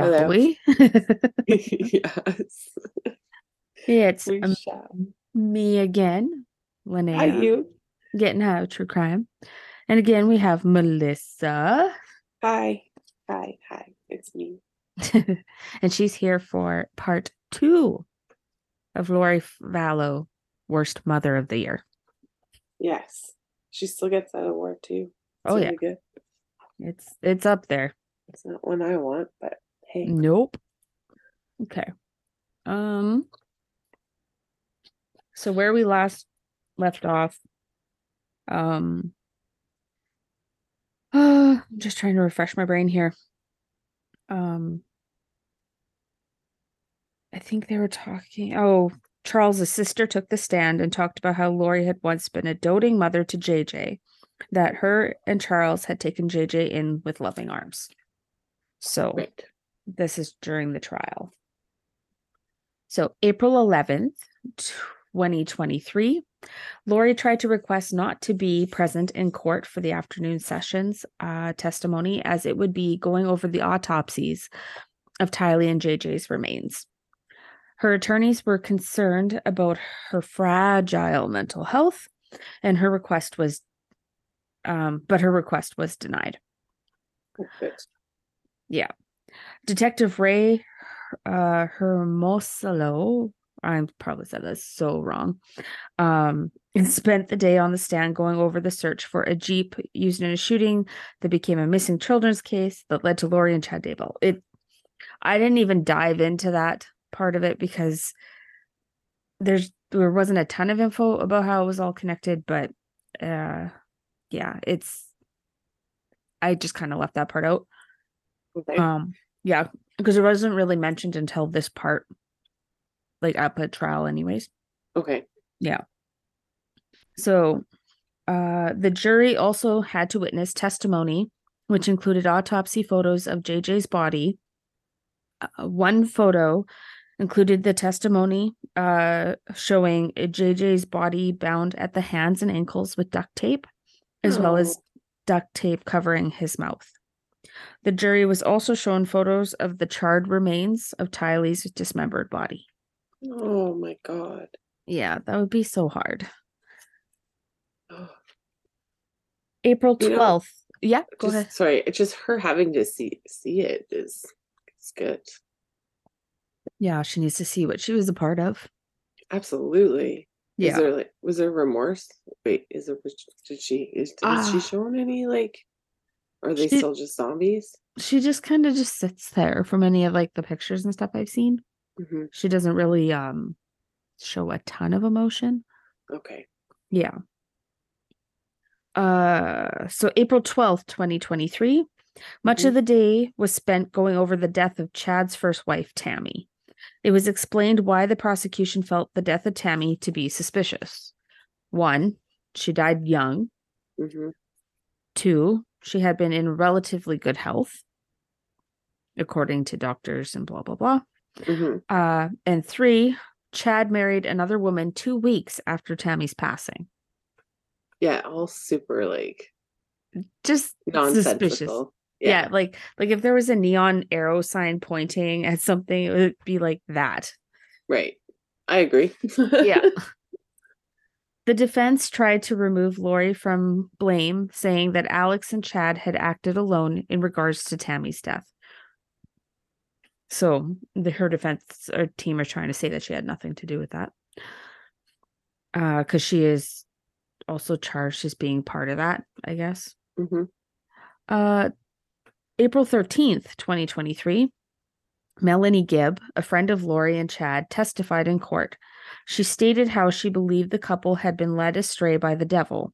Shall Hello. we? yes. it's We um, me again, Hi, Linnea, you. getting out of true crime. And again, we have Melissa, Hi. Hi. Hi. It's me. and she's here for part two of Lori Vallow, Worst Mother of the Year. Yes. She still gets that award too. It's Oh, yeah. good. It's it's up there. It's not one I want, but hey. Nope. Okay. Um. So where we last left off, um. Uh, I'm just trying to refresh my brain here. Um. I think they were talking. Oh, Charles's sister took the stand and talked about how Lori had once been a doting mother to JJ, that her and Charles had taken JJ in with loving arms. So Right. This is during the trial. So, April 11th, 2023, Lori tried to request not to be present in court for the afternoon sessions uh, testimony, as it would be going over the autopsies of Tylee and JJ's remains. Her attorneys were concerned about her fragile mental health, and her request was, um, but her request was denied. Good. Detective Ray uh Hermosalo, I probably said that so wrong. Um spent the day on the stand going over the search for a Jeep used in a shooting that became a missing children's case that led to Lori and Chad Daybell. It I didn't even dive into that part of it because there's there wasn't a ton of info about how it was all connected, but uh yeah, it's I just kind of left that part out. Okay. Um, yeah, because it wasn't really mentioned until this part, like at trial, anyways. okay. Yeah. So, uh, the jury also had to witness testimony, which included autopsy photos of JJ's body. Uh, one photo included the testimony uh, showing JJ's body bound at the hands and ankles with duct tape, as well as Oh. duct tape covering his mouth. The jury was also shown photos of the charred remains of Tylee's dismembered body. Oh my god. Yeah, that would be so hard. Oh, April You know, 12th. yeah, go just, ahead. Sorry, it's just her having to see see it is it's good. Yeah, she needs to see what she was a part of. Absolutely. Is Yeah. there like was there remorse? Wait, is there did she is has she Ah. shown any like are they She- still just zombies? She just kind of just sits there from any of like the pictures and stuff I've seen. hmm She doesn't really um show a ton of emotion. Okay. Yeah. Uh so April 12th, 2023. Much of Mhm. the day was spent going over the death of Chad's first wife, Tammy. It was explained why the prosecution felt the death of Tammy to be suspicious. One, she died young. hmm Two, she had been in relatively good health, according to doctors and blah, blah, blah. hmm Uh, and three, Chad married another woman two weeks after Tammy's passing. Yeah, all super like Just suspicious. nonsensical. Yeah. like like if there was a neon arrow sign pointing at something, it would be like that. Right. I agree. Yeah. The defense tried to remove Lori from blame, saying that Alex and Chad had acted alone in regards to Tammy's death. So the her defense or team are trying to say that she had nothing to do with that. Uh, because she is also charged as being part of that, I guess. hmm Uh, April 13th, 2023, Melanie Gibb, a friend of Lori and Chad, testified in court. She stated how she believed the couple had been led astray by the devil.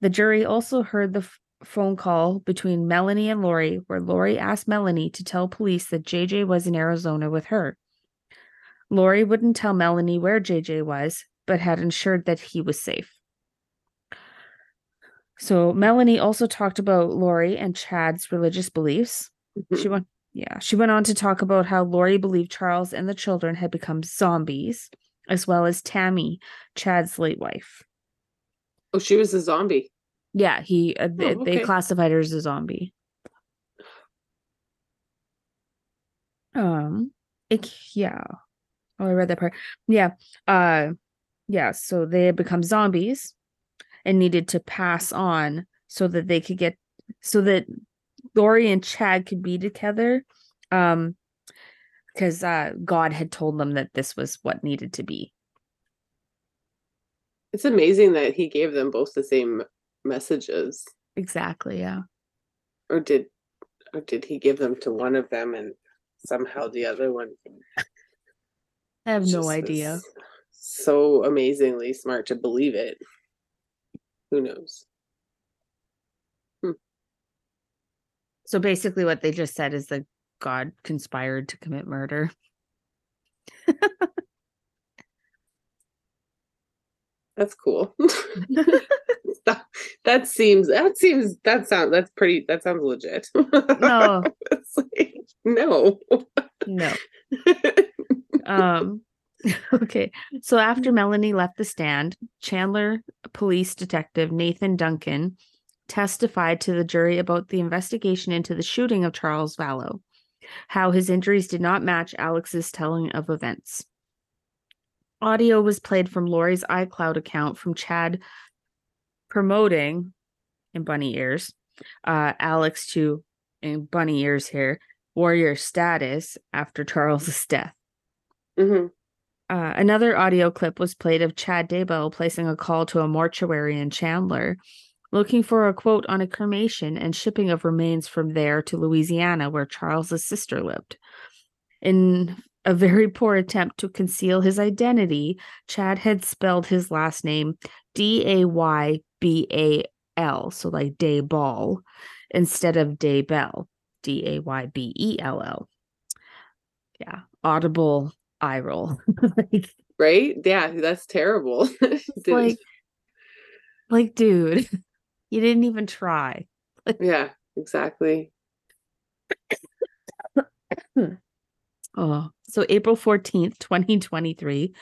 The jury also heard the f- phone call between Melanie and Lori, where Lori asked Melanie to tell police that JJ was in Arizona with her. Lori wouldn't tell Melanie where JJ was, but had ensured that he was safe. So Melanie also talked about Lori and Chad's religious beliefs. Mm-hmm. She went yeah, she went on to talk about how Lori believed Charles and the children had become zombies, as well as Tammy, Chad's late wife. Oh, she was a zombie. Yeah, he uh, they, Oh, they classified her as a zombie. Um, it, yeah. Oh, I read that part. Yeah. Uh, yeah. So they had become zombies and needed to pass on so that they could get so that Lori and Chad could be together. Um, because uh, God had told them that this was what needed to be. It's amazing that he gave them both the same messages. Exactly. Yeah. Or did or did he give them to one of them and somehow the other one I have no idea. So amazingly smart to believe it. Who knows? So basically, what they just said is that God conspired to commit murder. That's cool. that, that seems that seems that sounds that's pretty that sounds legit. No, like, no. no. Um, okay. So after Melanie left the stand, Chandler police detective Nathan Duncan testified to the jury about the investigation into the shooting of Charles Vallow, how his injuries did not match Alex's telling of events. Audio was played from Lori's iCloud account from Chad promoting in bunny ears uh Alex to in bunny ears here warrior status after Charles's death. Mhm. Uh, another audio clip was played of Chad Daybell placing a call to a mortuary in Chandler, looking for a quote on a cremation and shipping of remains from there to Louisiana, where Charles's sister lived. In a very poor attempt to conceal his identity, Chad had spelled his last name D A Y B A L, so like Dayball, instead of Daybell, D A Y B E L L. Yeah, audible eye roll. like, Right? Yeah, that's terrible. Like, like, dude, you didn't even try. yeah, exactly. Oh, so April 14th, 2023,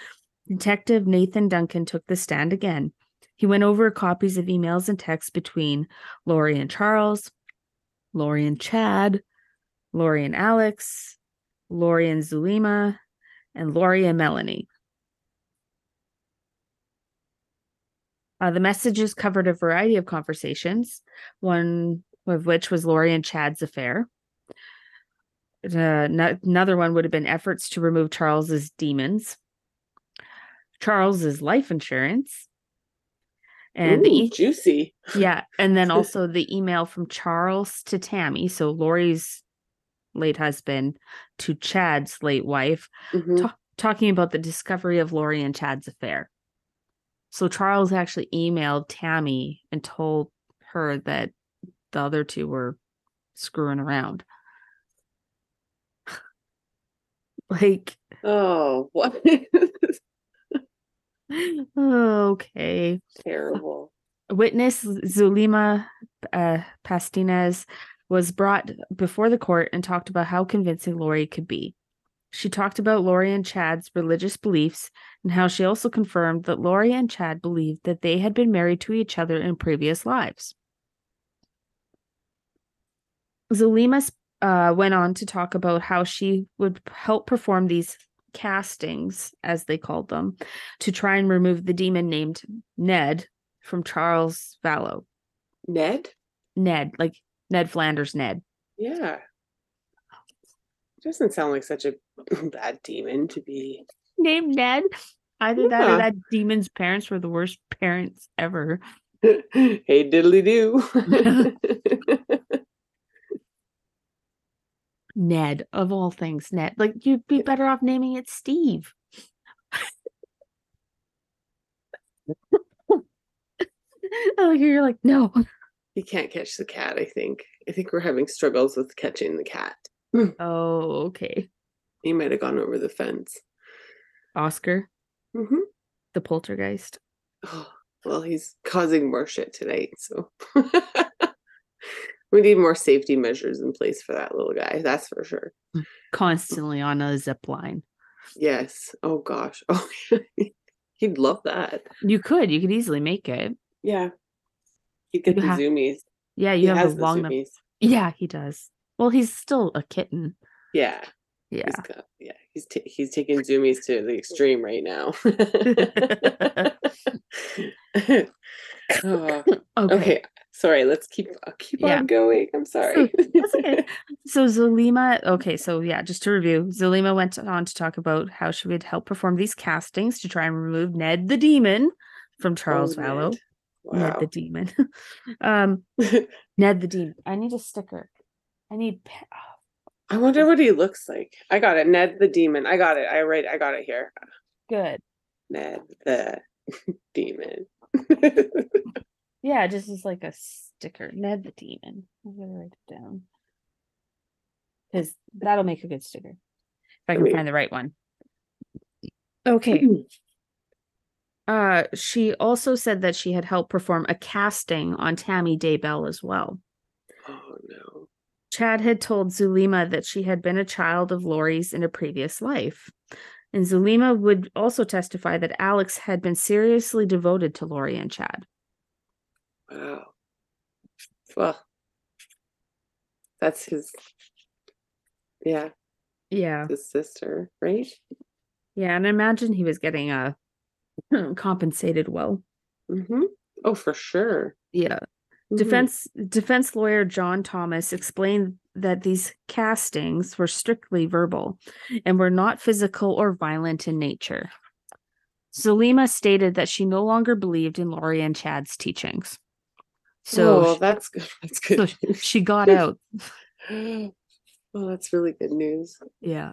Detective Nathan Duncan took the stand again. He went over copies of emails and texts between Lori and Charles, Lori and Chad, Lori and Alex, Lori and Zulema, and Lori and Melanie. Uh, the messages covered a variety of conversations, one of which was Lori and Chad's affair. Uh, no- another one would have been efforts to remove Charles's demons, Charles's life insurance, and the Ooh, e- juicy. yeah, and then also the email from Charles to Tammy, so Lori's late husband to Chad's late wife, Mhm. ta- talking about the discovery of Lori and Chad's affair. So Charles actually emailed Tammy and told her that the other two were screwing around. like, Oh, what? okay. terrible. Witness Zulema uh, Pastenes was brought before the court and talked about how convincing Lori could be. She talked about Lori and Chad's religious beliefs and how she also confirmed that Lori and Chad believed that they had been married to each other in previous lives. Zulema uh, went on to talk about how she would help perform these castings, as they called them, to try and remove the demon named Ned from Charles Vallow. Ned? Ned, like Ned Flanders Ned. Yeah. Doesn't sound like such a bad demon to be. Named Ned. Either that or that demon's parents were the worst parents ever. hey, diddly do. Ned, of all things, Ned. Like you'd be better off naming it Steve. oh, you're like, no. You can't catch the cat, I think. I think we're having struggles with catching the cat. Oh, okay. He might have gone over the fence. Oscar, hmm the poltergeist. Oh, well, he's causing more shit tonight, so we need more safety measures in place for that little guy. That's for sure. Constantly on a zip line. Yes. Oh gosh. Oh, he'd love that. You could, you could easily make it. Yeah. You the have- zoomies. Yeah, He you have has a the long enough. zoomies. Yeah, he does. Well, he's still a kitten. Yeah. Yeah. He's yeah, he's ta he's taking zoomies to the extreme right now. Oh, Okay. okay, sorry. Let's keep uh, keep Yeah. on going. I'm sorry. That's okay. So Zulema, okay, so yeah, just to review, Zulema went on to talk about how she would help perform these castings to try and remove Ned the Demon from Charles Oh, Vallow. Ned. Ned the Demon. um, Ned the Demon. I need a sticker. I need. oh, I wonder what he looks like. I got it. Ned the demon. I got it. I right. I got it here. good. Ned the demon. Yeah, just as like a sticker. Ned the Demon. I'm gonna write it down because that'll make a good sticker if I I can find the right one. Okay. Uh, she also said that she had helped perform a casting on Tammy Daybell as well. oh no. Chad had told Zulema that she had been a child of Lori's in a previous life. And Zulema would also testify that Alex had been seriously devoted to Lori and Chad. Wow. Well, that's his. Yeah, Yeah. his sister, right? Yeah. And I imagine he was getting uh, compensated well. Mm-hmm. Oh, for sure. Yeah. Mhm. Defense defense lawyer John Thomas explained that these castings were strictly verbal and were not physical or violent in nature. Zulema stated that she no longer believed in Lori and Chad's teachings. So, oh, that's good. That's good. sh- she got out. well, that's really good news. Yeah.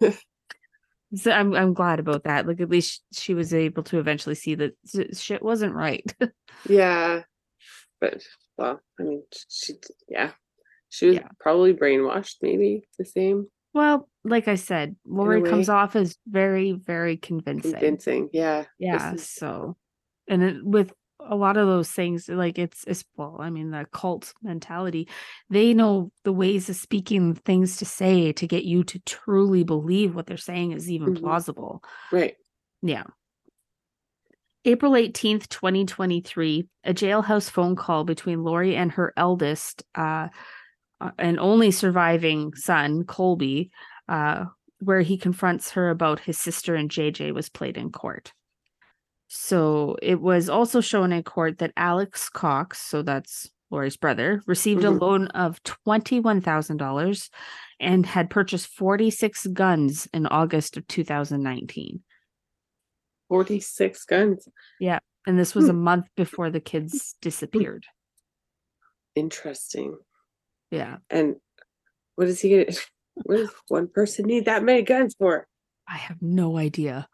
so I'm I'm glad about that. Like at least she was able to eventually see that shit wasn't right. Yeah, but well, I mean, she, yeah, she was Yeah. probably brainwashed. Maybe the same well, like I said, Lori comes off as very very convincing. convincing. Yeah, Yeah, is- so and it, with a lot of those things, like it's it's well, I mean the cult mentality, they know the ways of speaking things to say to get you to truly believe what they're saying is even Mhm. plausible. right. Yeah. April 18th, 2023, a jailhouse phone call between Lori and her eldest uh, uh, and only surviving son, Colby, uh, where he confronts her about his sister and JJ was played in court. So it was also shown in court that Alex Cox, so that's Lori's brother, received Mhm. a loan of $21,000 and had purchased 46 guns in August of 2019. Forty-six guns. Yeah. And this was a Hmm. month before the kids disappeared. Interesting. Yeah. And what is he gonna? What does one person need that many guns for? I have no idea.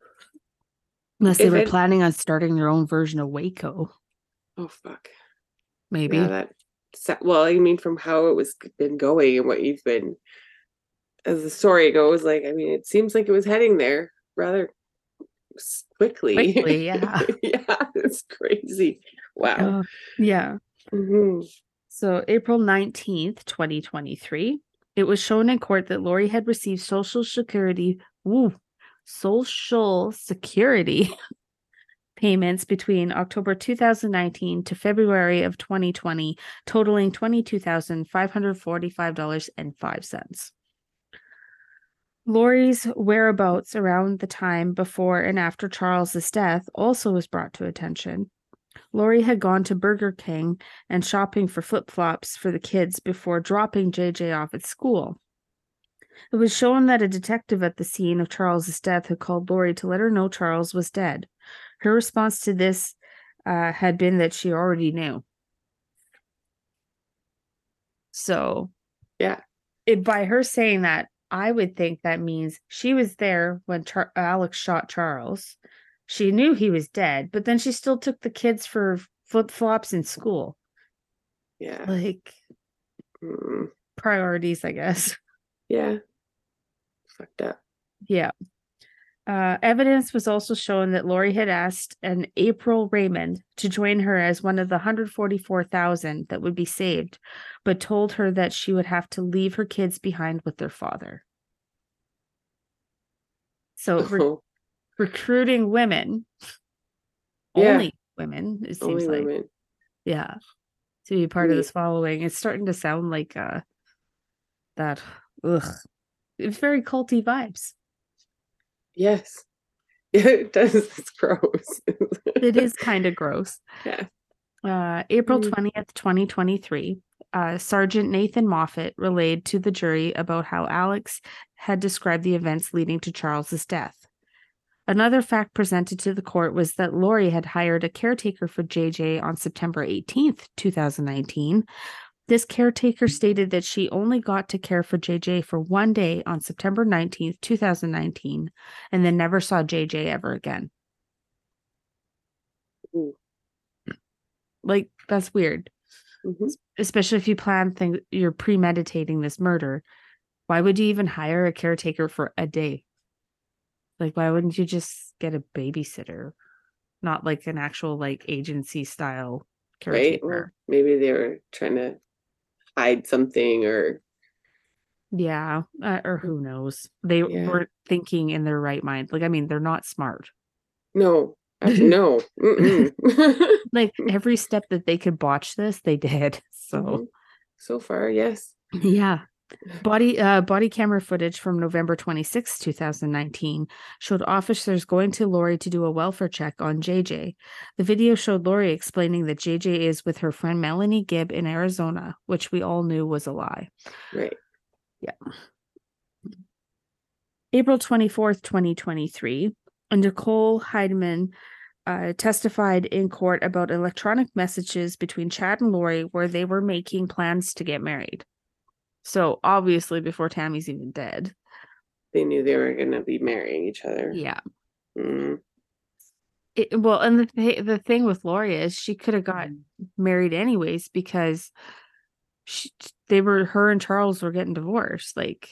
Unless they If were it- planning on starting their own version of Waco, Oh fuck. maybe. Yeah, that. Well, I mean, from how it was been going and what you've been, as the story goes, like I mean, it seems like it was heading there rather quickly. Quickly, yeah. yeah, it's crazy. Wow. Uh, yeah. Mhm. So April 19th, 2023, it was shown in court that Lori had received social security, woo, social security payments between October 2019 to February of 2020, totaling $22,545.05. Lori's whereabouts around the time before and after Charles's death also was brought to attention. Lori had gone to Burger King and shopping for flip flops for the kids before dropping JJ off at school. It was shown that a detective at the scene of Charles's death had called Lori to let her know Charles was dead. Her response to this uh, had been that she already knew. So, Yeah. it, by her saying that, I would think that means she was there when Char- Alex shot Charles. She knew he was dead, but then she still took the kids for flip flops in school. Yeah. Like Mm, priorities, I guess. yeah. Fucked up. Yeah. Uh, evidence was also shown that Lori had asked an April Raymond to join her as one of the 144,000 that would be saved, but told her that she would have to leave her kids behind with their father. So re- Oh, recruiting women, Yeah. only women, it seems only like, women. yeah, to be part of this following. It's starting to sound like uh that. Ugh. it's very culty vibes. Yes. Yeah, it does. It's gross. It is kind of gross. Yeah. Uh, April Mm. 20th, 2023, uh, Sergeant Nathan Moffat relayed to the jury about how Alex had described the events leading to Charles's death. Another fact presented to the court was that Lori had hired a caretaker for JJ on September 18th, 2019. This caretaker stated that she only got to care for JJ for one day on September 19th, 2019, and then never saw JJ ever again. Ooh. Like, that's weird. Mhm. especially if you plan things you're premeditating this murder why would you even hire a caretaker for a day like why wouldn't you just get a babysitter not like an actual like agency style Right? caretaker maybe they were trying to hide something or yeah uh, or who knows they Yeah. were thinking in their right mind like i mean they're not smart no. No. Like every step that they could botch this they did so Mhm. So far, yes. Yeah. Body uh body camera footage from November 26, 2019 showed officers going to Lori to do a welfare check on JJ. The video showed Lori explaining that JJ is with her friend Melanie Gibb in Arizona, which we all knew was a lie. Right. Yeah. April 24th, 2023, Nicole Heidemann uh, testified in court about electronic messages between Chad and Lori where they were making plans to get married. So obviously before Tammy's even dead. They knew they were going to be marrying each other. Yeah. Mm. It, well, and the th- the thing with Lori is she could have got married anyways because she, they were her and Charles were getting divorced. Like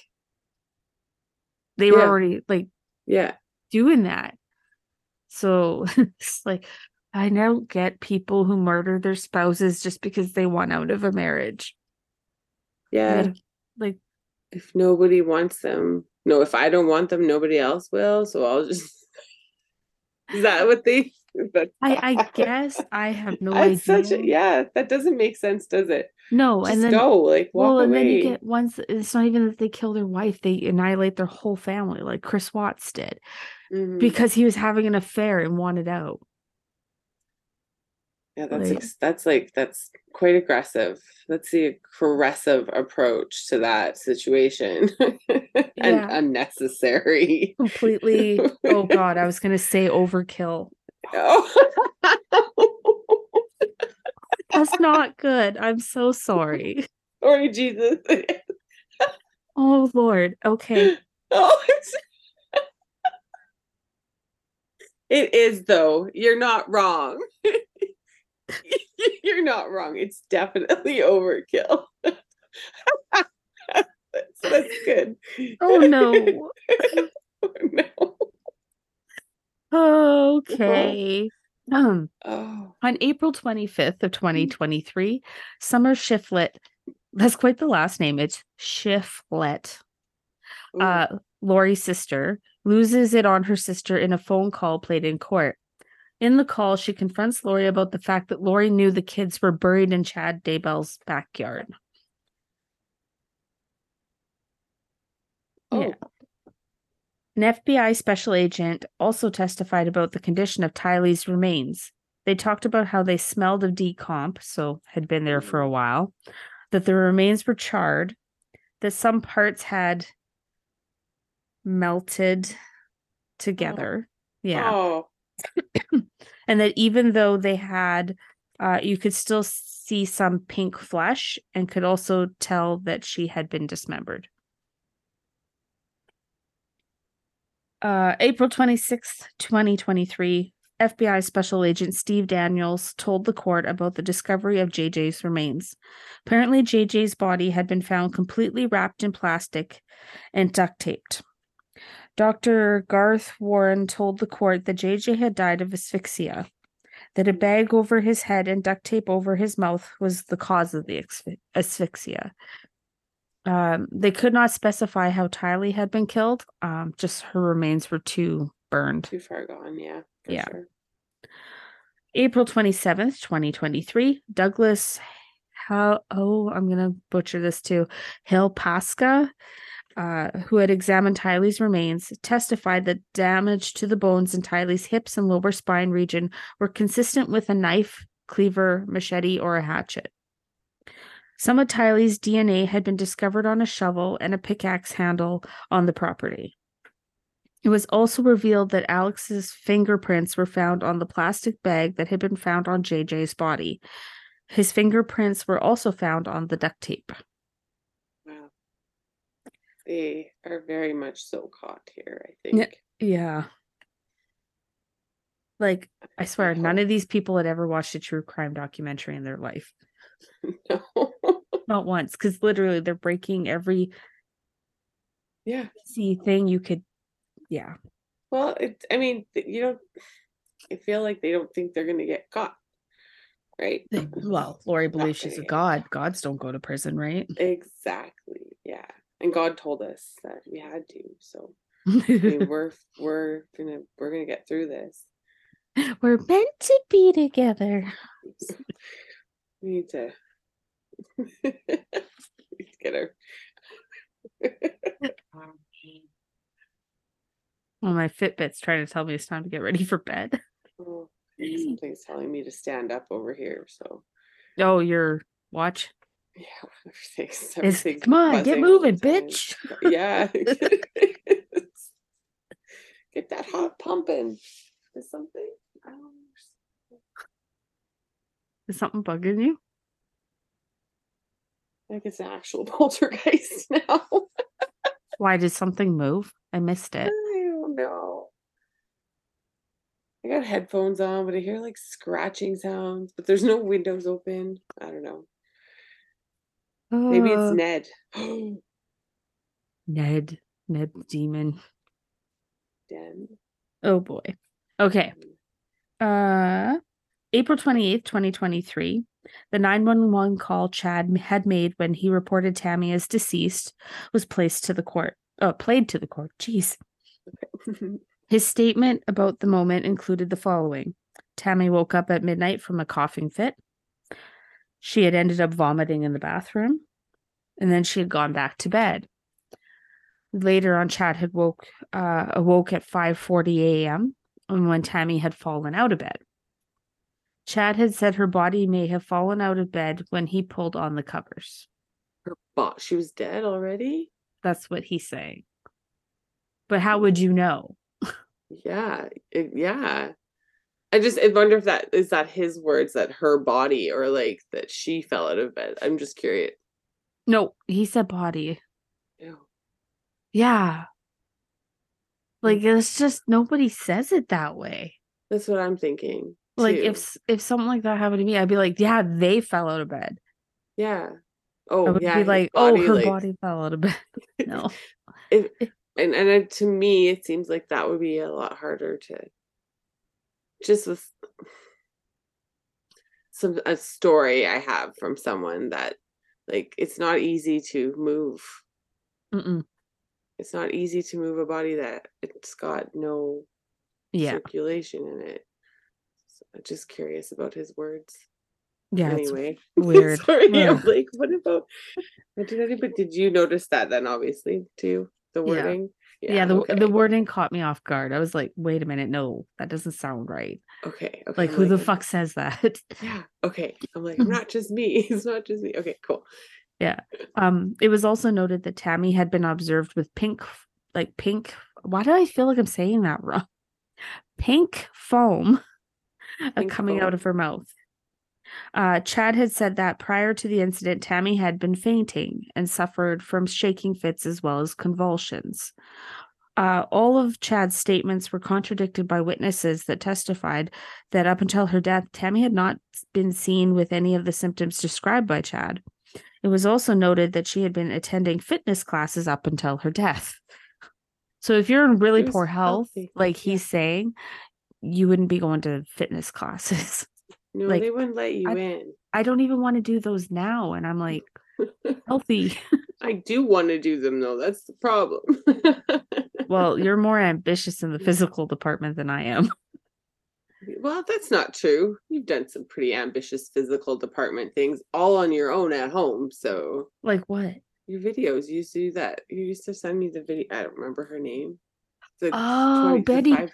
they were Yeah. already like Yeah. doing that. So it's like I don't get people who murder their spouses just because they want out of a marriage. Yeah. Like, like If nobody wants them, no, if I don't want them, nobody else will. So I'll just. Is that what they. I I guess I have no That's idea. such a. Yeah. That doesn't make sense, does it? No, Just and then go. Like, walk well, and away. then you get once it's not even that they kill their wife, they annihilate their whole family, like Chris Watts did, Mhm. because he was having an affair and wanted out. Yeah, that's ex- that's like that's quite aggressive. That's the aggressive approach to that situation, and Yeah. unnecessary. Completely. oh God, I was gonna say overkill. Oh. That's not good. I'm so sorry. Sorry, Jesus. Oh Lord. Okay. oh, it is though. You're not wrong. You're not wrong. It's definitely overkill. that's, that's good. Oh no. Oh, no. Okay. Um. Oh. On April 25th of 2023, Summer Shiflet, that's quite the last name. It's Shiflet, uh, Lori's sister, loses it on her sister in a phone call played in court. In the call, she confronts Lori about the fact that Lori knew the kids were buried in Chad Daybell's backyard. oh. yeah. An FBI special agent also testified about the condition of Tylee's remains. They talked about how they smelled of decomp, so had been there for a mm. while, that the remains were charred, that some parts had melted oh. together. Yeah. Oh. And that even though they had, uh, you could still see some pink flesh and could also tell that she had been dismembered. Uh, April 26th, 2023, FBI Special Agent Steve Daniels told the court about the discovery of JJ's remains. Apparently, JJ's body had been found completely wrapped in plastic and duct taped. Dr. Garth Warren told the court that JJ had died of asphyxia, that a bag over his head and duct tape over his mouth was the cause of the asphy- asphyxia. Um, they could not specify how Tylee had been killed. Um, just her remains were too burned. Too far gone, yeah. Yeah. sure. April 27th, 2023, Douglas how oh, I'm gonna butcher this too. Hill Pasca uh, who had examined Tylee's remains, testified that damage to the bones in Tylee's hips and lower spine region were consistent with a knife, cleaver, machete, or a hatchet. Some of Tylee's DNA had been discovered on a shovel and a pickaxe handle on the property. It was also revealed that Alex's fingerprints were found on the plastic bag that had been found on JJ's body. His fingerprints were also found on the duct tape. They are very much so caught here, I think. Yeah. Like, I swear, none of these people had ever watched a true crime documentary in their life. no. Not once, because literally they're breaking every yeah. easy thing you could. Yeah. Well, it, I mean, you don't, I feel like they don't think they're going to get caught. Right. Well, Lori believes she's a god. Gods don't go to prison, right? Exactly. Yeah. And God told us that we had to. So I mean, we're, we're gonna, we're gonna get through this. We're meant to be together. We need to, we need to get our, Well, my Fitbit's trying to tell me it's time to get ready for bed. oh, something's telling me to stand up over here. So Oh, your watch yeah, everything's, everything's come on, get buzzing all the moving, bitch. yeah. Get that heart pumping. Is something? I. Is something bugging you? Like it's an actual poltergeist now. Why did something move? I missed I it. don't know. I got headphones on, but I hear like scratching sounds, but there's no windows open. I don't know. Maybe it's Uh, Ned. Ned. Ned the demon. Den. Oh boy. Okay. Uh April 28th, 2023. The 911 call Chad had made when he reported Tammy as deceased was placed to the court. Oh, played to the court. Jeez. His statement about the moment included the following Tammy woke up at midnight from a coughing fit. She had ended up vomiting in the bathroom, and then she had gone back to bed. Later on, Chad had woke uh, awoke at 5:40 a.m. and when Tammy had fallen out of bed. Chad had said her body may have fallen out of bed when he pulled on the covers. Her bot. She was dead already. That's what he's saying. But how would you know? Yeah, it- yeah. I just I wonder if that is that his words that her body or like that she fell out of bed. I'm just curious. No, he said body. Ew. Yeah. Like mm. it's just nobody says it that way. That's what I'm thinking. Like if if something like that happened to me, I'd be like, yeah, they fell out of bed. yeah. Oh, I Oh would yeah. be like, oh, her like- body fell out of bed. no. if and and it, to me it seems like that would be a lot harder to just with some a story i have from someone that like it's not easy to move Mm-mm. it's not easy to move a body that it's got no Yeah. circulation in it so I'm just curious about his words Yeah. It's anyway weird. sorry i'm like what about did but did you notice that then obviously too the Yeah. wording yeah, the okay. the wording caught me off guard. I was like, wait a minute, no, that doesn't sound right. okay okay Like I'm who the fuck says that? Yeah. Okay. I'm like, not just me. It's not just me. Okay, cool. Yeah. Um, it was also noted that Tammy had been observed with pink, like pink. Why do I feel like I'm saying that wrong? Pink foam uh, Pink coming out of her mouth. Uh, Chad had said that prior to the incident, Tammy had been fainting and suffered from shaking fits as well as convulsions. Uh, all of Chad's statements were contradicted by witnesses that testified that up until her death, Tammy had not been seen with any of the symptoms described by Chad. It was also noted that she had been attending fitness classes up until her death. So if you're in really poor health, healthy, like yeah. he's saying, you wouldn't be going to fitness classes. No, Like, they wouldn't let you I- in. I don't even want to do those now. And I'm like, healthy. I do want to do them though. That's the problem. well, you're more ambitious in the physical department than I am. well, that's not true. You've done some pretty ambitious physical department things all on your own at home. So Like what? your videos. You used to do that. You used to send me the video. I don't remember her name. The Oh, 20 Betty-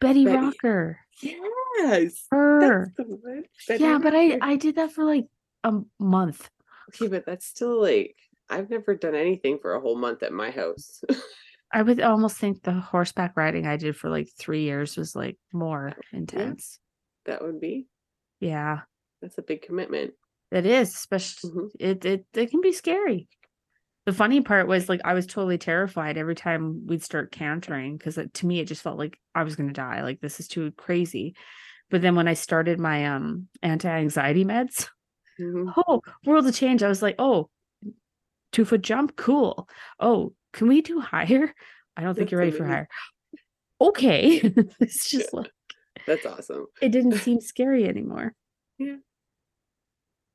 Betty, Betty. Rocker. Yes. Her. That's the. Betty Yeah, but I I did that for like a month. Okay, but that's still like I've never done anything for a whole month at my house. I would almost think the horseback riding I did for like three years was like more intense. that would be. Yeah, That's a big commitment. it is. Especially Mhm. it it it can be scary. The funny part was like I was totally terrified every time we'd start cantering because to me it just felt like I was gonna die. Like this is too crazy. But then when I started my um anti-anxiety meds, Mhm. oh, world of change. I was like, oh, two foot jump, cool. Oh, can we do higher? I don't think you're ready for higher. Okay. it's just like That's awesome. it didn't seem scary anymore. Yeah.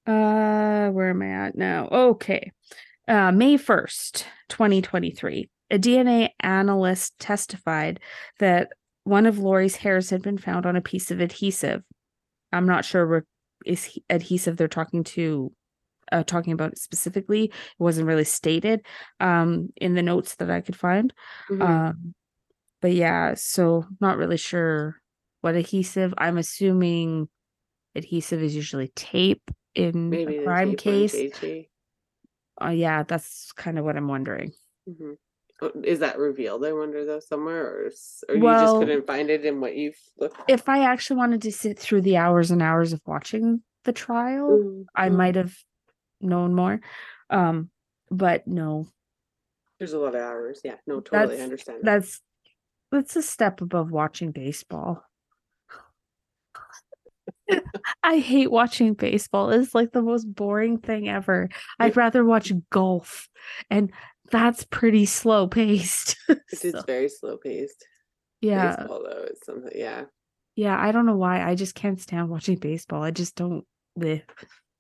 Uh, where am I at now? Okay. Uh, May 1st, 2023. A DNA analyst testified that one of Lori's hairs had been found on a piece of adhesive. I'm not sure what is he- adhesive they're talking to uh, talking about specifically. It wasn't really stated um in the notes that I could find. Mhm. Um, but yeah, so not really sure what adhesive. I'm assuming adhesive is usually tape in Maybe a crime tape case. Uh, yeah, that's kind of what I'm wondering. Mhm. Oh, Is that revealed? I wonder though somewhere, or, or you just couldn't find it in what you've looked. If I actually wanted to sit through the hours and hours of watching the trial, Mm, I mm. might have known more. Um, but no, There's a lot of hours. Yeah, no, totally That's- understand. that. that's that's a step above watching baseball. I hate watching baseball. It's like the most boring thing ever. I'd rather watch golf, and that's pretty slow paced. It is very slow paced. yeah, Baseball though, it's something. Yeah. yeah. I don't know why. I just can't stand watching baseball. I just don't. bleh.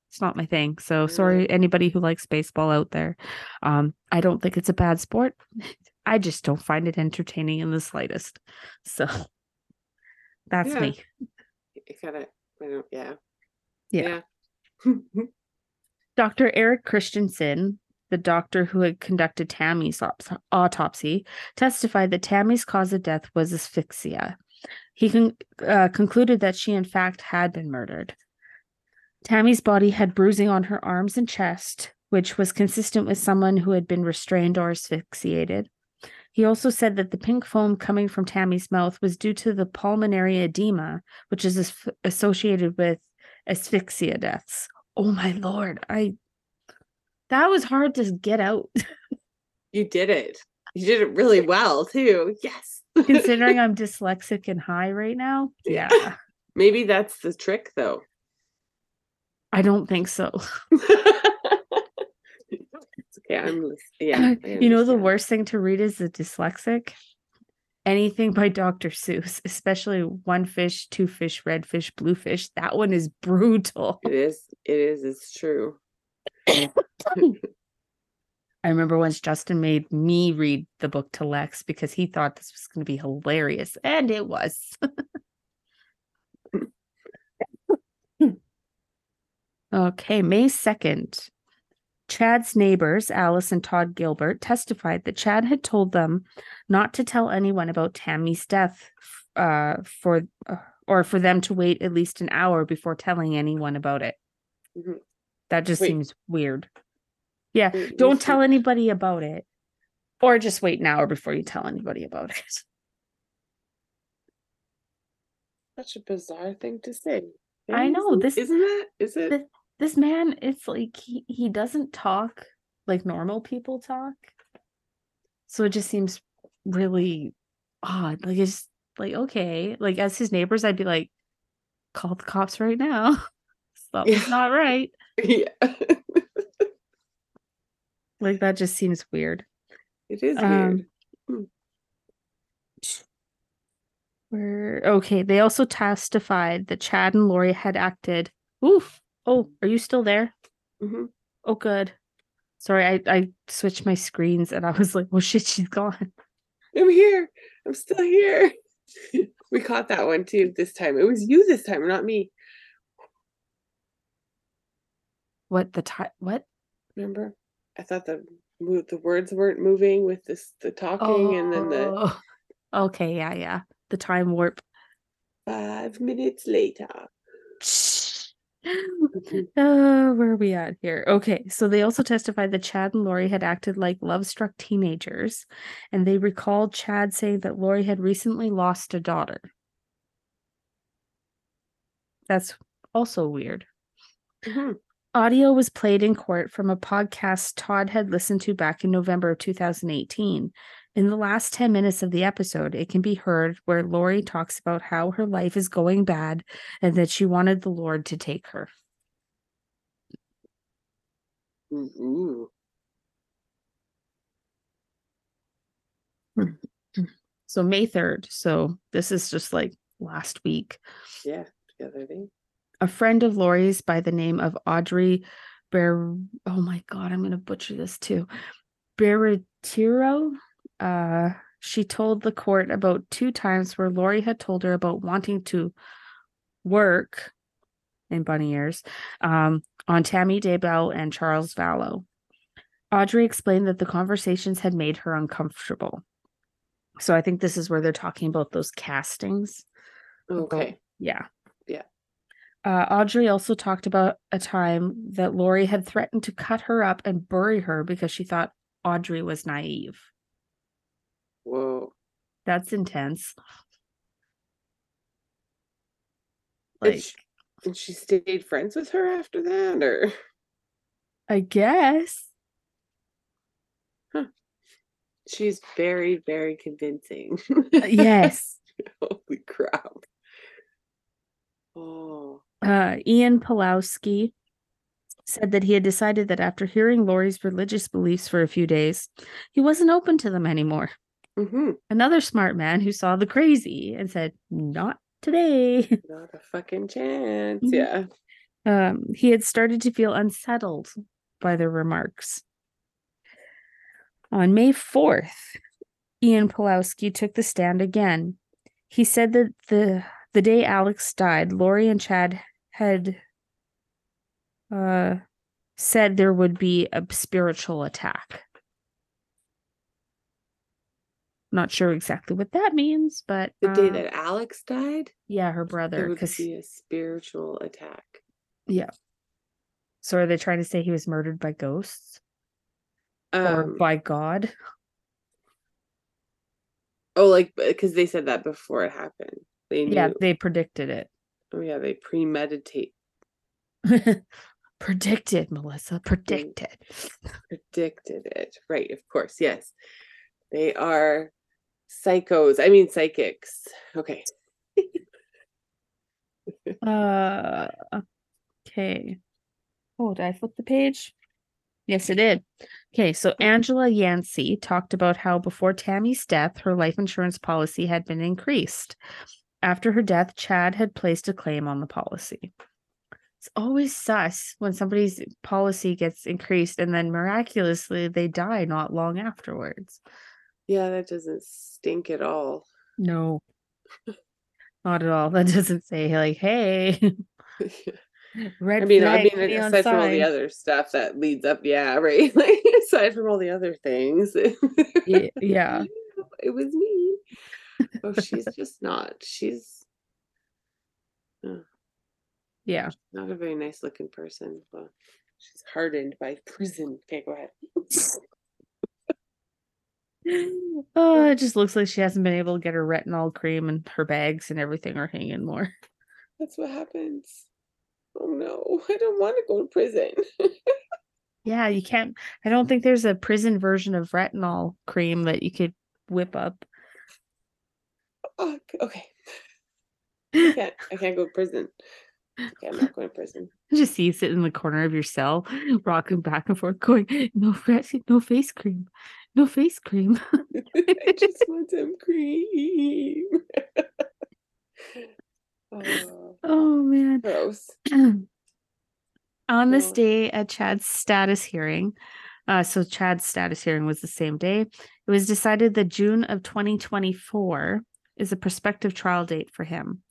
It's not my thing. So sorry, anybody who likes baseball out there. Um, I don't think it's a bad sport. I just don't find it entertaining in the slightest. So that's Yeah. me. You gotta. Yeah. Yeah. Yeah. Dr. Eric Christensen, the doctor who had conducted Tammy's autopsy, testified that Tammy's cause of death was asphyxia. He con- uh, concluded that she, in fact, had been murdered. Tammy's body had bruising on her arms and chest, which was consistent with someone who had been restrained or asphyxiated. He also said that the pink foam coming from Tammy's mouth was due to the pulmonary edema, which is as- associated with asphyxia deaths. Oh my lord, I that was hard to get out You did it. You did it really well too. Yes. considering I'm dyslexic and high right now. Yeah. Yeah, Maybe that's the trick though. I don't think so. Okay. I'm. Yeah. You know, the worst thing to read is the dyslexic. Anything by Dr. Seuss, especially one fish, two fish, red fish, blue fish. That one is brutal. It is. It is. It's true. I remember once Justin made me read the book to Lex because he thought this was going to be hilarious, and it was. okay, May 2nd. Chad's neighbors, Alice and Todd Gilbert, testified that Chad had told them not to tell anyone about Tammy's death uh, for uh, or for them to wait at least an hour before telling anyone about it. Mhm. That just Wait. seems weird. Yeah, Wait, don't tell said- anybody about it or just wait an hour before you tell anybody about it Such a bizarre thing to say. I know, this- isn't that? Is it? This- man it's like he, he doesn't talk like normal people talk so it just seems really odd like it's like okay like as his neighbors i'd be like call the cops right now something's Yeah. not right yeah. like that just seems weird it is Um, weird. Where okay, they also testified that Chad and Lori had acted. Oof. Oh, are you still there? hmm Oh, good. Sorry, I I switched my screens and I was like, oh shit, she's gone. I'm here. I'm still here. we caught that one too this time. It was you this time, not me. What the time? What? Remember? I thought the the words weren't moving with this the talking and then the Oh, okay, yeah, yeah. The time warp. five minutes later. Uh, where are we at here? Okay, so they also testified that Chad and Lori had acted like love struck teenagers, and they recalled Chad saying that Lori had recently lost a daughter. That's also weird. Mhm. Audio was played in court from a podcast Todd had listened to back in November of 2018. In the last 10 minutes of the episode, it can be heard where Lori talks about how her life is going bad and that she wanted the Lord to take her. Ooh. So, May 3rd. So, this is just like last week. Yeah, the other day. A friend of Lori's by the name of Audrey Ber. Oh my God, I'm going to butcher this too. Berretiro. Uh, she told the court about two times where Lori had told her about wanting to work in bunny ears um, on Tammy Daybell and Charles Vallow. Audrey explained that the conversations had made her uncomfortable. So I think this is where they're talking about those castings. Okay. Yeah. Yeah. Uh, Audrey also talked about a time that Lori had threatened to cut her up and bury her because she thought Audrey was naive. Whoa. That's intense. And Like, she, and she stayed friends with her after that, or I guess. she's very, very convincing. Uh, yes. Holy crap. Oh. Uh, Ian Pawlowski said that he had decided that after hearing Lori's religious beliefs for a few days, he wasn't open to them anymore. Hmm Another smart man who saw the crazy and said, Not today. Not a fucking chance. Mhm. Yeah. Um, he had started to feel unsettled by their remarks. On May 4th, Ian Pawlowski took the stand again. He said that the the day Alex died, Lori and Chad had uh, said there would be a spiritual attack. Not sure exactly what that means, but The day uh, that Alex died, yeah, her brother, because be a spiritual attack. Yeah. So are they trying to say he was murdered by ghosts or Um, by God? oh, like because they said that before it happened. They knew. Yeah, they predicted it. Oh yeah, they premeditate, predicted, Melissa. Predicted. predicted it. Right, of course. Yes, they are psychos. I mean psychics. Okay. Uh, okay. Oh, did I flip the page? Yes, it did. Okay, so Angela Yancey talked about how before Tammy's death, her life insurance policy had been increased. After her death, Chad had placed a claim on the policy. It's always sus when somebody's policy gets increased and then miraculously they die not long afterwards. Yeah, that doesn't stink at all. No, not at all. That doesn't say, like, hey, red I mean, I mean, aside from all the other stuff that leads up, yeah, right. Like aside from all the other things, Ye- yeah. it was me. Oh, she's just not. She's uh, Yeah. not a very nice looking person. Well, she's hardened by prison. Okay, go ahead. Oh, it just looks like she hasn't been able to get her retinol cream and her bags and everything are hanging more. That's what happens. Oh no, I don't want to go to prison. Yeah, you can't. I don't think there's a prison version of retinol cream that you could whip up. Oh, okay. I can't. I can't go to prison. Okay, I'm not going to prison. I just see you sit in the corner of your cell, rocking back and forth, going, "No, no face cream, no face cream." I just want some cream. oh, Oh man. gross. On this Oh. day at Chad's status hearing, uh, so Chad's status hearing was the same day, it was decided that June of 2024 is a prospective trial date for him.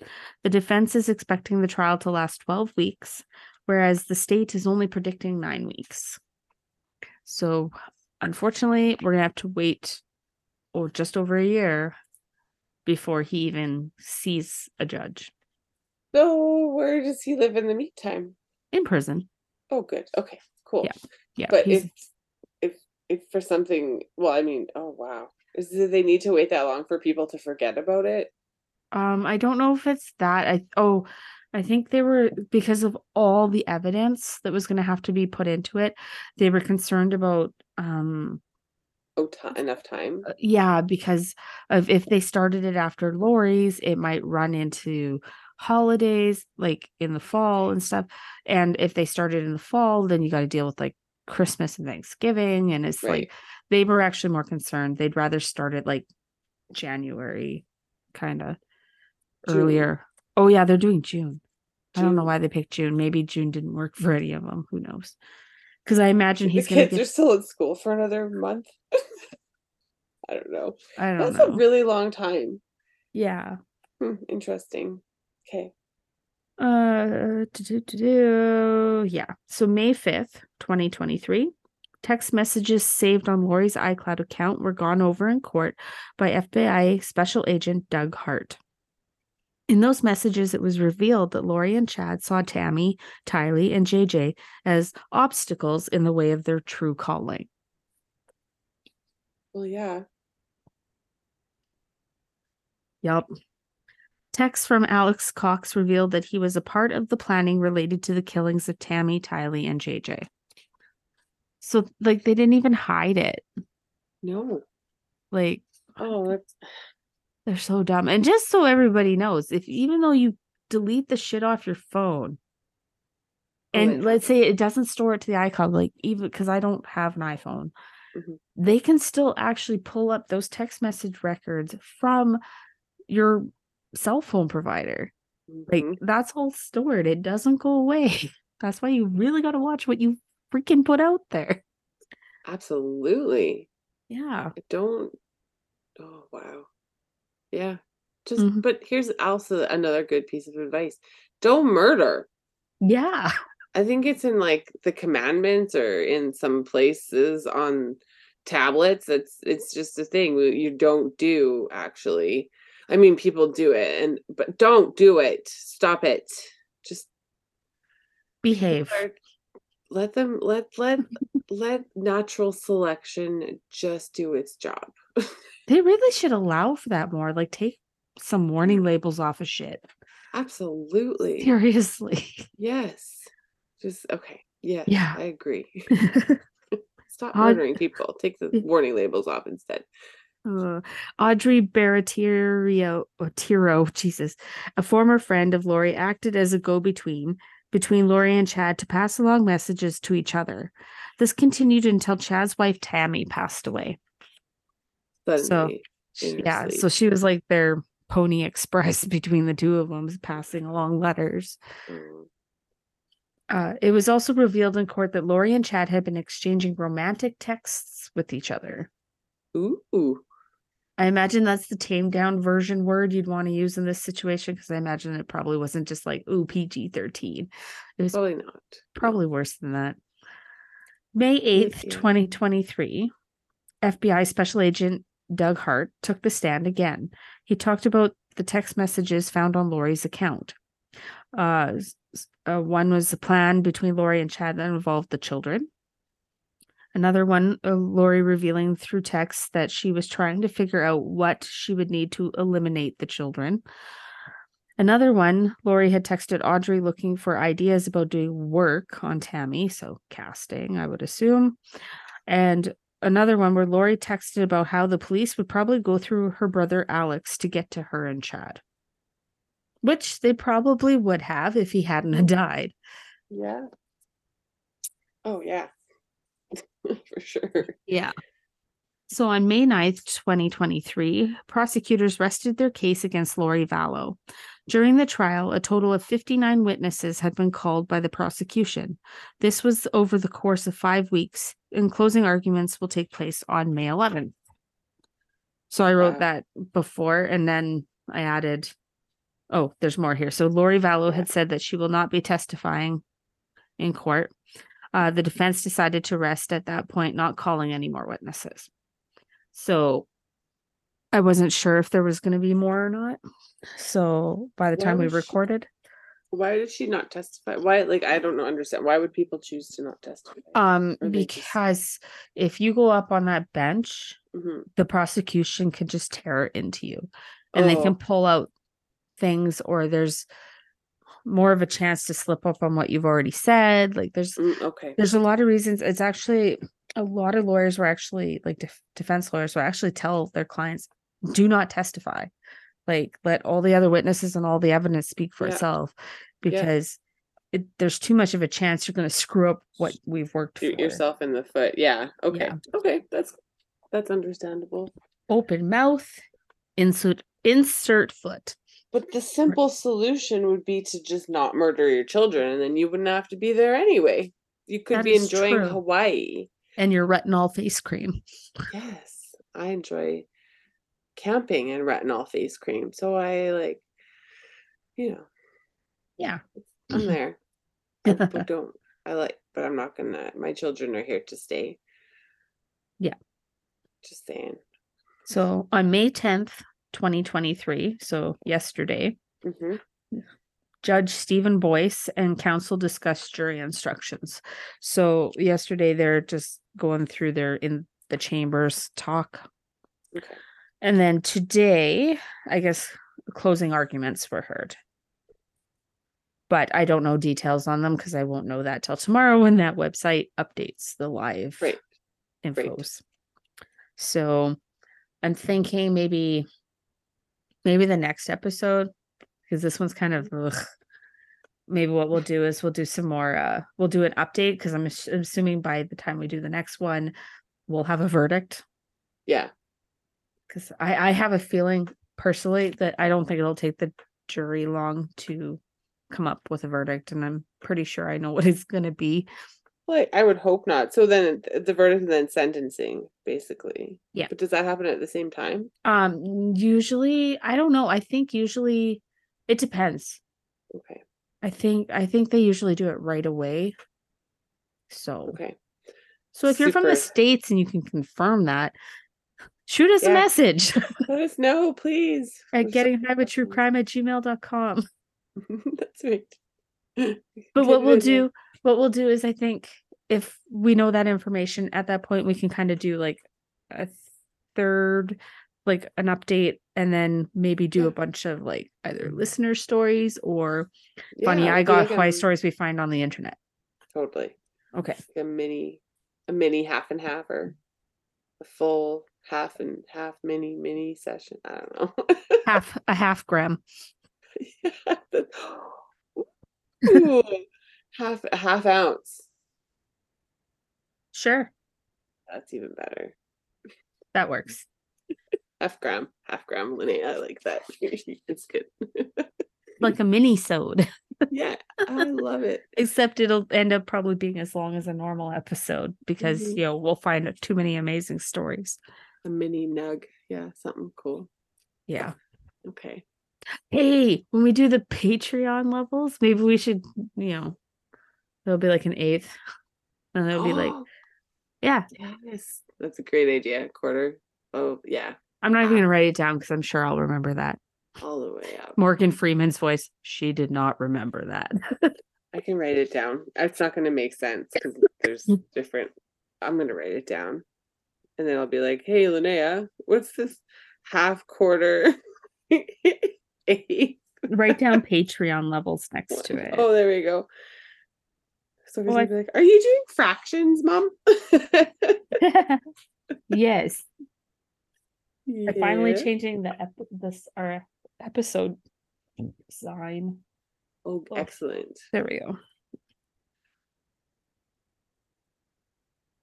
The defense is expecting the trial to last 12 weeks, whereas the state is only predicting nine weeks. So unfortunately, we're gonna have to wait or just over a year before he even sees a judge So where does he live in the meantime? in prison. Oh, good. Okay, cool. Yeah, Yeah, But he's- if if if for something, well, I mean, oh wow, is do they need to wait that long for people to forget about it? Um, I don't know if it's that. I oh, I think they were because of all the evidence that was going to have to be put into it. They were concerned about um Oh, ti enough time. uh, yeah, because of if they started it after Lori's, it might run into holidays like in the fall and stuff. And if they started in the fall, then you got to deal with like Christmas and Thanksgiving and it's Right. like they were actually more concerned. They'd rather start it like January kind of earlier. Oh yeah, they're doing June. I don't know why they picked June. Maybe June didn't work for any of them. Who knows? Because I imagine The he's gonna kids get. are still in school for another month. I don't know. I don't That's know. a really long time. yeah. Hmm, interesting. Okay. Uh, do-do-do-do. yeah. So May 5th, 2023, text messages saved on Lori's iCloud account were gone over in court by FBI Special Agent Doug Hart. In those messages, it was revealed that Lori and Chad saw Tammy, Tylee, and JJ as obstacles in the way of their true calling. Well, yeah. Yup. Texts from Alex Cox revealed that he was a part of the planning related to the killings of Tammy, Tylee, and JJ. So, like, they didn't even hide it. No. Like, Oh, that's they're so dumb. And just so everybody knows, if even though you delete the shit off your phone, Oh, and let's say it doesn't store it to the iCloud, like even because I don't have an iPhone, Mhm. they can still actually pull up those text message records from your cell phone provider. Like mhm. that's all stored. It doesn't go away. That's why you really got to watch what you freaking put out there. absolutely. Yeah. I don't. Oh wow. Yeah. Just Mhm. but here's also another good piece of advice. Don't murder. Yeah. I think it's in like the commandments or in some places on tablets. It's it's just a thing you don't do actually. I mean people do it and but don't do it. Stop it. Just Behave. let them let let let natural selection just do its job. They really should allow for that more. Like take some warning labels off of shit. Absolutely. Seriously. Yes. Just okay. Yeah. Yeah. I agree. Stop murdering people. Take the warning labels off instead. Uh, Audrey Barattiero, or Tiro, Jesus, a former friend of Lori, acted as a go-between between Lori and Chad to pass along messages to each other. This continued until Chad's wife Tammy passed away. Suddenly. her yeah, so she was like their pony express between the two of them, passing along letters. Mm. Uh, it was also revealed in court that Lori and Chad had been exchanging romantic texts with each other. Ooh. I imagine that's the tamed down version word you'd want to use in this situation because I imagine it probably wasn't just like, ooh, PG 13. It was Probably not. probably worse than that. May 8th, 2023, FBI Special Agent Doug Hart took the stand again. He talked about the text messages found on Lori's account. Uh, uh, one was a plan between Lori and Chad that involved the children. Another one, uh, Lori revealing through text that she was trying to figure out what she would need to eliminate the children. Another one, Lori had texted Audrey looking for ideas about doing work on Tammy, so casting, I would assume. And another one where Lori texted about how the police would probably go through her brother Alex to get to her and Chad. Which they probably would have if he hadn't died. Yeah. Oh yeah. For sure. Yeah. So on May 9th, 2023, prosecutors rested their case against Lori Vallow. During the trial, a total of 59 witnesses had been called by the prosecution. This was over the course of five weeks, and closing arguments will take place on May 11th. So I wrote Wow. that before, and then I added, oh, there's more here. So Lori Vallow had said that she will not be testifying in court. Uh, the defense decided to rest at that point, not calling any more witnesses. So I wasn't sure if there was going to be more or not. So by the Why time we was she- recorded, Why did she not testify? Why, like, I don't know, understand. Why would people choose to not testify? um, they just- because if you go up on that bench, Mhm. the prosecution can just tear into you and they Oh. can pull out things or there's more of a chance to slip up on what you've already said like there's Mm, okay. there's a lot of reasons it's actually a lot of lawyers were actually like def- defense lawyers will actually tell their clients do not testify like let all the other witnesses and all the evidence speak for Yeah. itself because it, there's too much of a chance you're going to screw up what we've worked for yourself in the foot. Yeah. Okay. Yeah. Okay. That's that's understandable. open mouth insert insert foot But the simple solution would be to just not murder your children and then you wouldn't have to be there anyway. You could That be enjoying true. Hawaii. And your retinol face cream Yes. I enjoy camping and retinol face cream. So I like, you know, yeah I'm there. I don't I like but I'm not gonna my children are here to stay. Yeah. Just saying. So on May 10th, 2023, so yesterday, hmm Judge Steven Boyce and counsel discussed jury instructions. So yesterday they're just going through their in the chambers talk. Okay. And then today, I guess closing arguments were heard. But I don't know details on them because I won't know that till tomorrow when that website updates the live Right. infos. So I'm thinking maybe maybe the next episode because this one's kind of ugh. Maybe what we'll do is we'll do some more uh we'll do an update because I'm ass- assuming by the time we do the next one we'll have a verdict Yeah. because I I have a feeling personally that I don't think it'll take the jury long to come up with a verdict and I'm pretty sure I know what it's going to be. Well, I I would hope not. So then the verdict and then sentencing, basically. Yeah. But does that happen at the same time? Um usually I don't know I think usually it depends. Okay. I think I think they usually do it right away. So Okay. so if you're from the states and you can confirm that, shoot us a message Let us know, please. at We're getting high with true crime at gmail.com. That's right. But what we'll do what we'll do is I think if we know that information at that point we can kind of do like a third like an update and then maybe do Yeah. a bunch of like either listener stories or funny I got like Hawaii stories we find on the internet. Totally. Okay. Like a mini, a mini half and half, or a full half and half mini mini session. I don't know. Half a half gram. Yeah, Ooh, half a half ounce. Sure. That's even better. That works. Half gram, half gram Linnea. I like that. it's good. Like a mini sode. yeah, I love it. Except it'll end up probably being as long as a normal episode because Mhm. you know we'll find too many amazing stories. A mini nug. Yeah, something cool. Yeah. Okay. Hey, when we do the Patreon levels, maybe we should, you know, it'll be like an eighth. And it'll be like, yeah, yes, that's a great idea. Quarter. Oh yeah, I'm not even gonna write it down because I'm sure I'll remember that. all the way up. Morgan Freeman's voice. She did not remember that. I can write it down. It's not going to make sense because there's different. I'm going to write it down, and then I'll be like, "Hey, Linnea, what's this half quarter?" eighth?" write down Patreon levels next to it. Oh, there we go. So Oh, I- like, "Are you doing fractions, mom?" yes. I'm finally changing the ep- this our episode sign. Oh, Oh. excellent. There we go.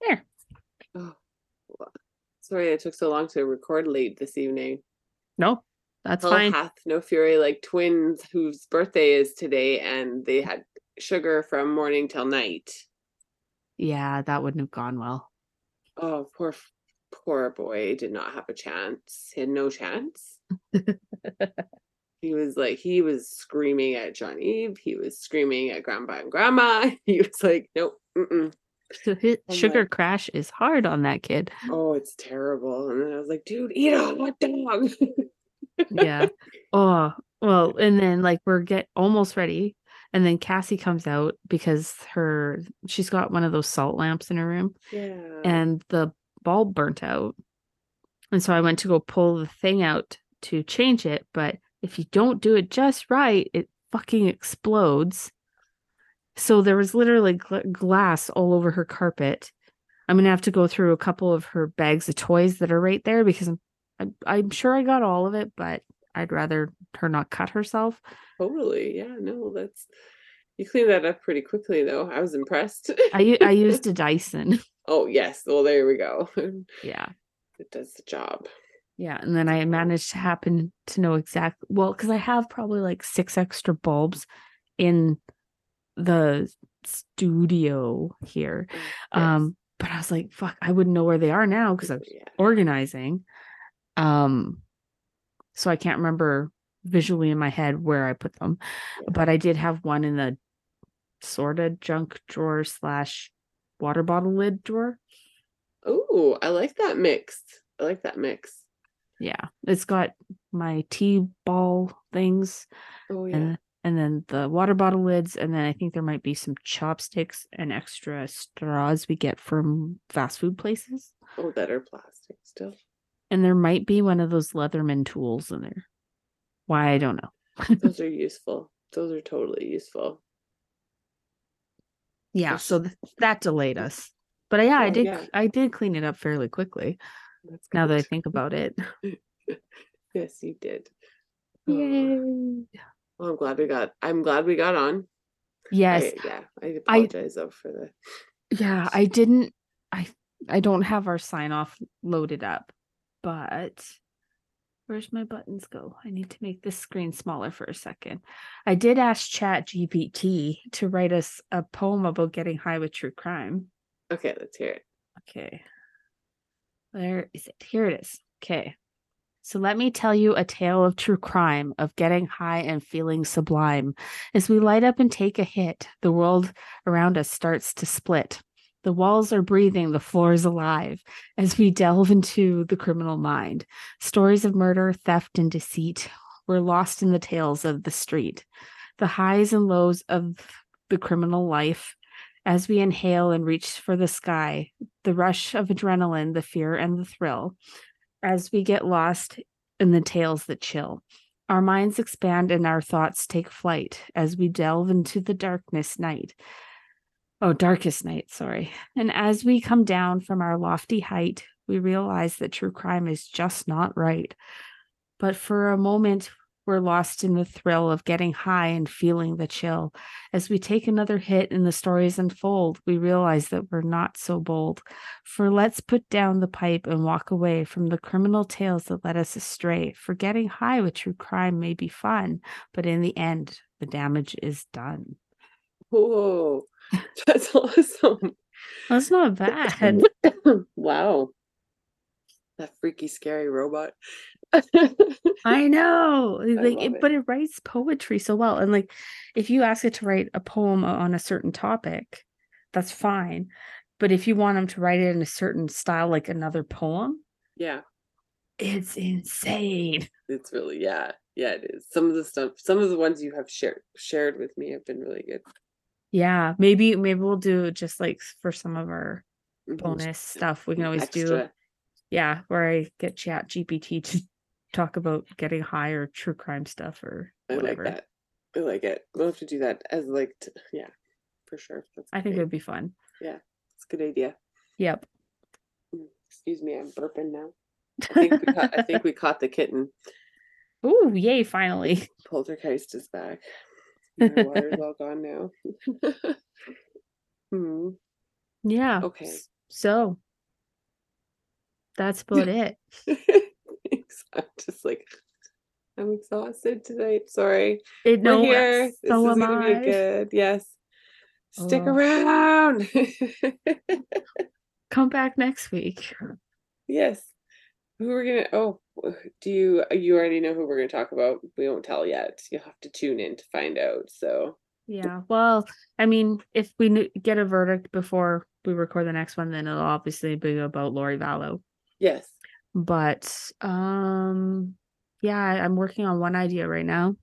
There. Oh, sorry it took so long to record late this evening. No, that's Hell fine. hath no fury like twins whose birthday is today, and they had sugar from morning till night. Yeah, that wouldn't have gone well. Oh, poor, f- poor boy did not have a chance. He had no chance. He was like, he was screaming at John Eve. He was screaming at Grandpa and Grandma. He was like, nope. Mm-mm. So his sugar like- crash is hard on that kid. Oh, it's terrible. And then I was like, dude, eat a hot dog. Yeah. oh, well, and then like we're get almost ready. And then Cassie comes out because her she's got one of those salt lamps in her room yeah. and the bulb burnt out. And so I went to go pull the thing out to change it, but if you don't do it just right, it fucking explodes. So there was literally gl- glass all over her carpet. I'm gonna have to go through a couple of her bags of toys that are right there because I'm I'm, I'm sure I got all of it, but I'd rather her not cut herself. Oh, totally. Yeah, no, that's you cleaned that up pretty quickly though. I was impressed. I I used a Dyson. Oh yes. Well there we go. Yeah. it does the job. Yeah, and then I managed to happen to know exactly well because I have probably like six extra bulbs in the studio here. Yes. Um, but I was like, fuck, I wouldn't know where they are now because I was yeah. organizing. Um, so I can't remember visually in my head where I put them, Yeah. but I did have one in the sort of junk drawer slash water bottle lid drawer. Oh, I like that mix. I like that mix. Yeah, it's got my tea ball things Oh yeah. and and then the water bottle lids and then i think there might be some chopsticks and extra straws we get from fast food places oh, that are plastic still. and there might be one of those leatherman tools in there why i don't know Those are useful. Those are totally useful. Yeah so th- that delayed us but uh, yeah i Oh, did yeah. i did clean it up fairly quickly That's now that i think about it Yes, you did. Oh, Yay. well, I'm glad we got. I'm glad we got on. yes I, yeah. I I- apologize though for the. yeah i didn't i i don't have our sign off loaded up but where's my buttons go? I need to make this screen smaller for a second. I did ask chat gpt to write us a poem about getting high with true crime. Okay, let's hear it. okay. Where is it? Here it is. Okay. So let me tell you a tale of true crime, of getting high and feeling sublime. As we light up and take a hit, the world around us starts to split. The walls are breathing, the floor is alive as we delve into the criminal mind. Stories of murder, theft, and deceit. We're lost in the tales of the street, the highs and lows of the criminal life. As we inhale and reach for the sky, the rush of adrenaline, the fear, and the thrill as we get lost in the tales that chill. Our minds expand and our thoughts take flight as we delve into the darkness night. Oh, darkest night, sorry. And as we come down from our lofty height, we realize that true crime is just not right. But for a moment, we're lost in the thrill of getting high and feeling the chill. As we take another hit and the stories unfold, we realize that we're not so bold. For let's put down the pipe and walk away from the criminal tales that led us astray. For getting high with true crime may be fun, but in the end, the damage is done. Whoa, that's awesome. That's not bad. wow. That freaky, scary robot. I know. Like, love it, it. but it writes poetry so well. And like, if you ask it to write a poem on a certain topic, that's fine. But if you want them to write it in a certain style, like another poem, yeah, it's insane. it's really yeah, yeah. It is. Some of the stuff, some of the ones you have shared shared with me have been really good. Yeah, maybe maybe we'll do just like for some of our bonus stuff. We can always do yeah, where I get Chat GPT to talk about getting high or true crime stuff or whatever. I like that. I like it. We'll have to do that as like t- yeah, for sure. That's I think it would be fun. Yeah, it's a good idea. Yep. Mm, Excuse me, I'm burping now. I think we caught, I think we caught the kitten. Ooh, yay, finally. Poltergeist is back. My water's all gone now. hmm. Yeah. Okay. So that's about it. Thanks. I'm just like I'm exhausted tonight. Sorry. It no, We're here. This so is gonna be good. Yes. Stick Oh. around. Come back next week. yes. Who we're gonna? Oh, do you? You already know who we're gonna talk about. We won't tell yet. You'll have to tune in to find out. So Yeah. Well, I mean, if we get a verdict before we record the next one, then it'll obviously be about Lori Vallow. yes, But um yeah, I'm working on one idea right now.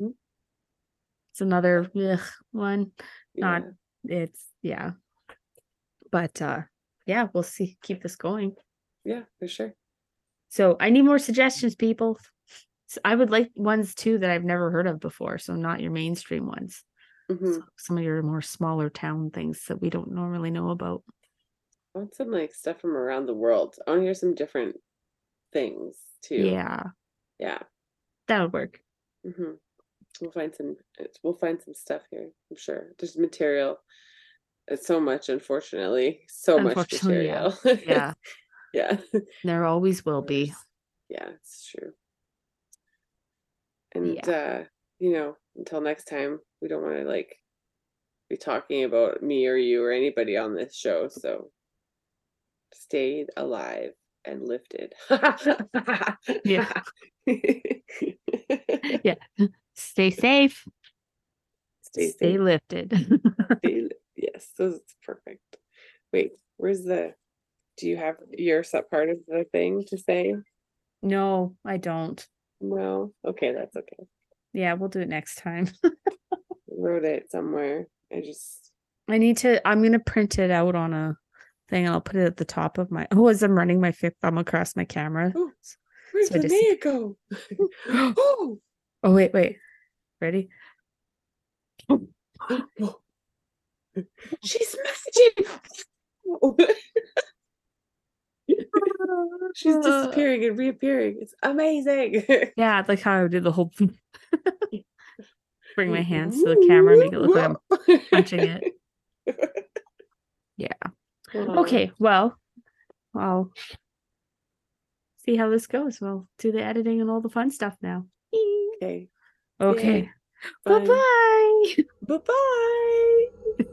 Mhm. It's another ugh, one. Not yeah, it's yeah. But uh yeah, we'll see keep this going. yeah, for sure. So I need more suggestions, people. I would like ones too that I've never heard of before, so not your mainstream ones. hmm So some of your more smaller town things that we don't normally know about. I want some like stuff from around the world. I want to hear some different things too. Yeah, yeah. that would work. hmm We'll find some. We'll find some stuff here. I'm sure there's material. It's so much, unfortunately, so much Unfortunately, yeah. material. Yeah, yeah, there always will be. yeah, it's true. And uh, you know, until next time, we don't want to like be talking about me or you or anybody on this show. So stay alive and lifted. Yeah. Yeah. Stay safe. Stay Stay safe. lifted. Stay li- Yes, this is perfect. Wait, where's the? Do you have your set part of the thing to say? no, I don't. No. Okay, that's okay. Yeah, we'll do it next time. I wrote it somewhere. I just. I need to. I'm gonna print it out on a thing. and I'll put it at the top of my. Oh, as I'm running my fifth thumb across my camera. Oh, where'd So I just- go? oh, Oh wait, wait. Ready? she's messaging. she's disappearing and reappearing. It's amazing. Yeah, like how I did the whole. Bring my hands to the camera, make it look like I'm punching it. Yeah. Okay, well, I'll see how this goes. We'll do the editing and all the fun stuff now. Okay. Okay. Bye bye. Bye bye.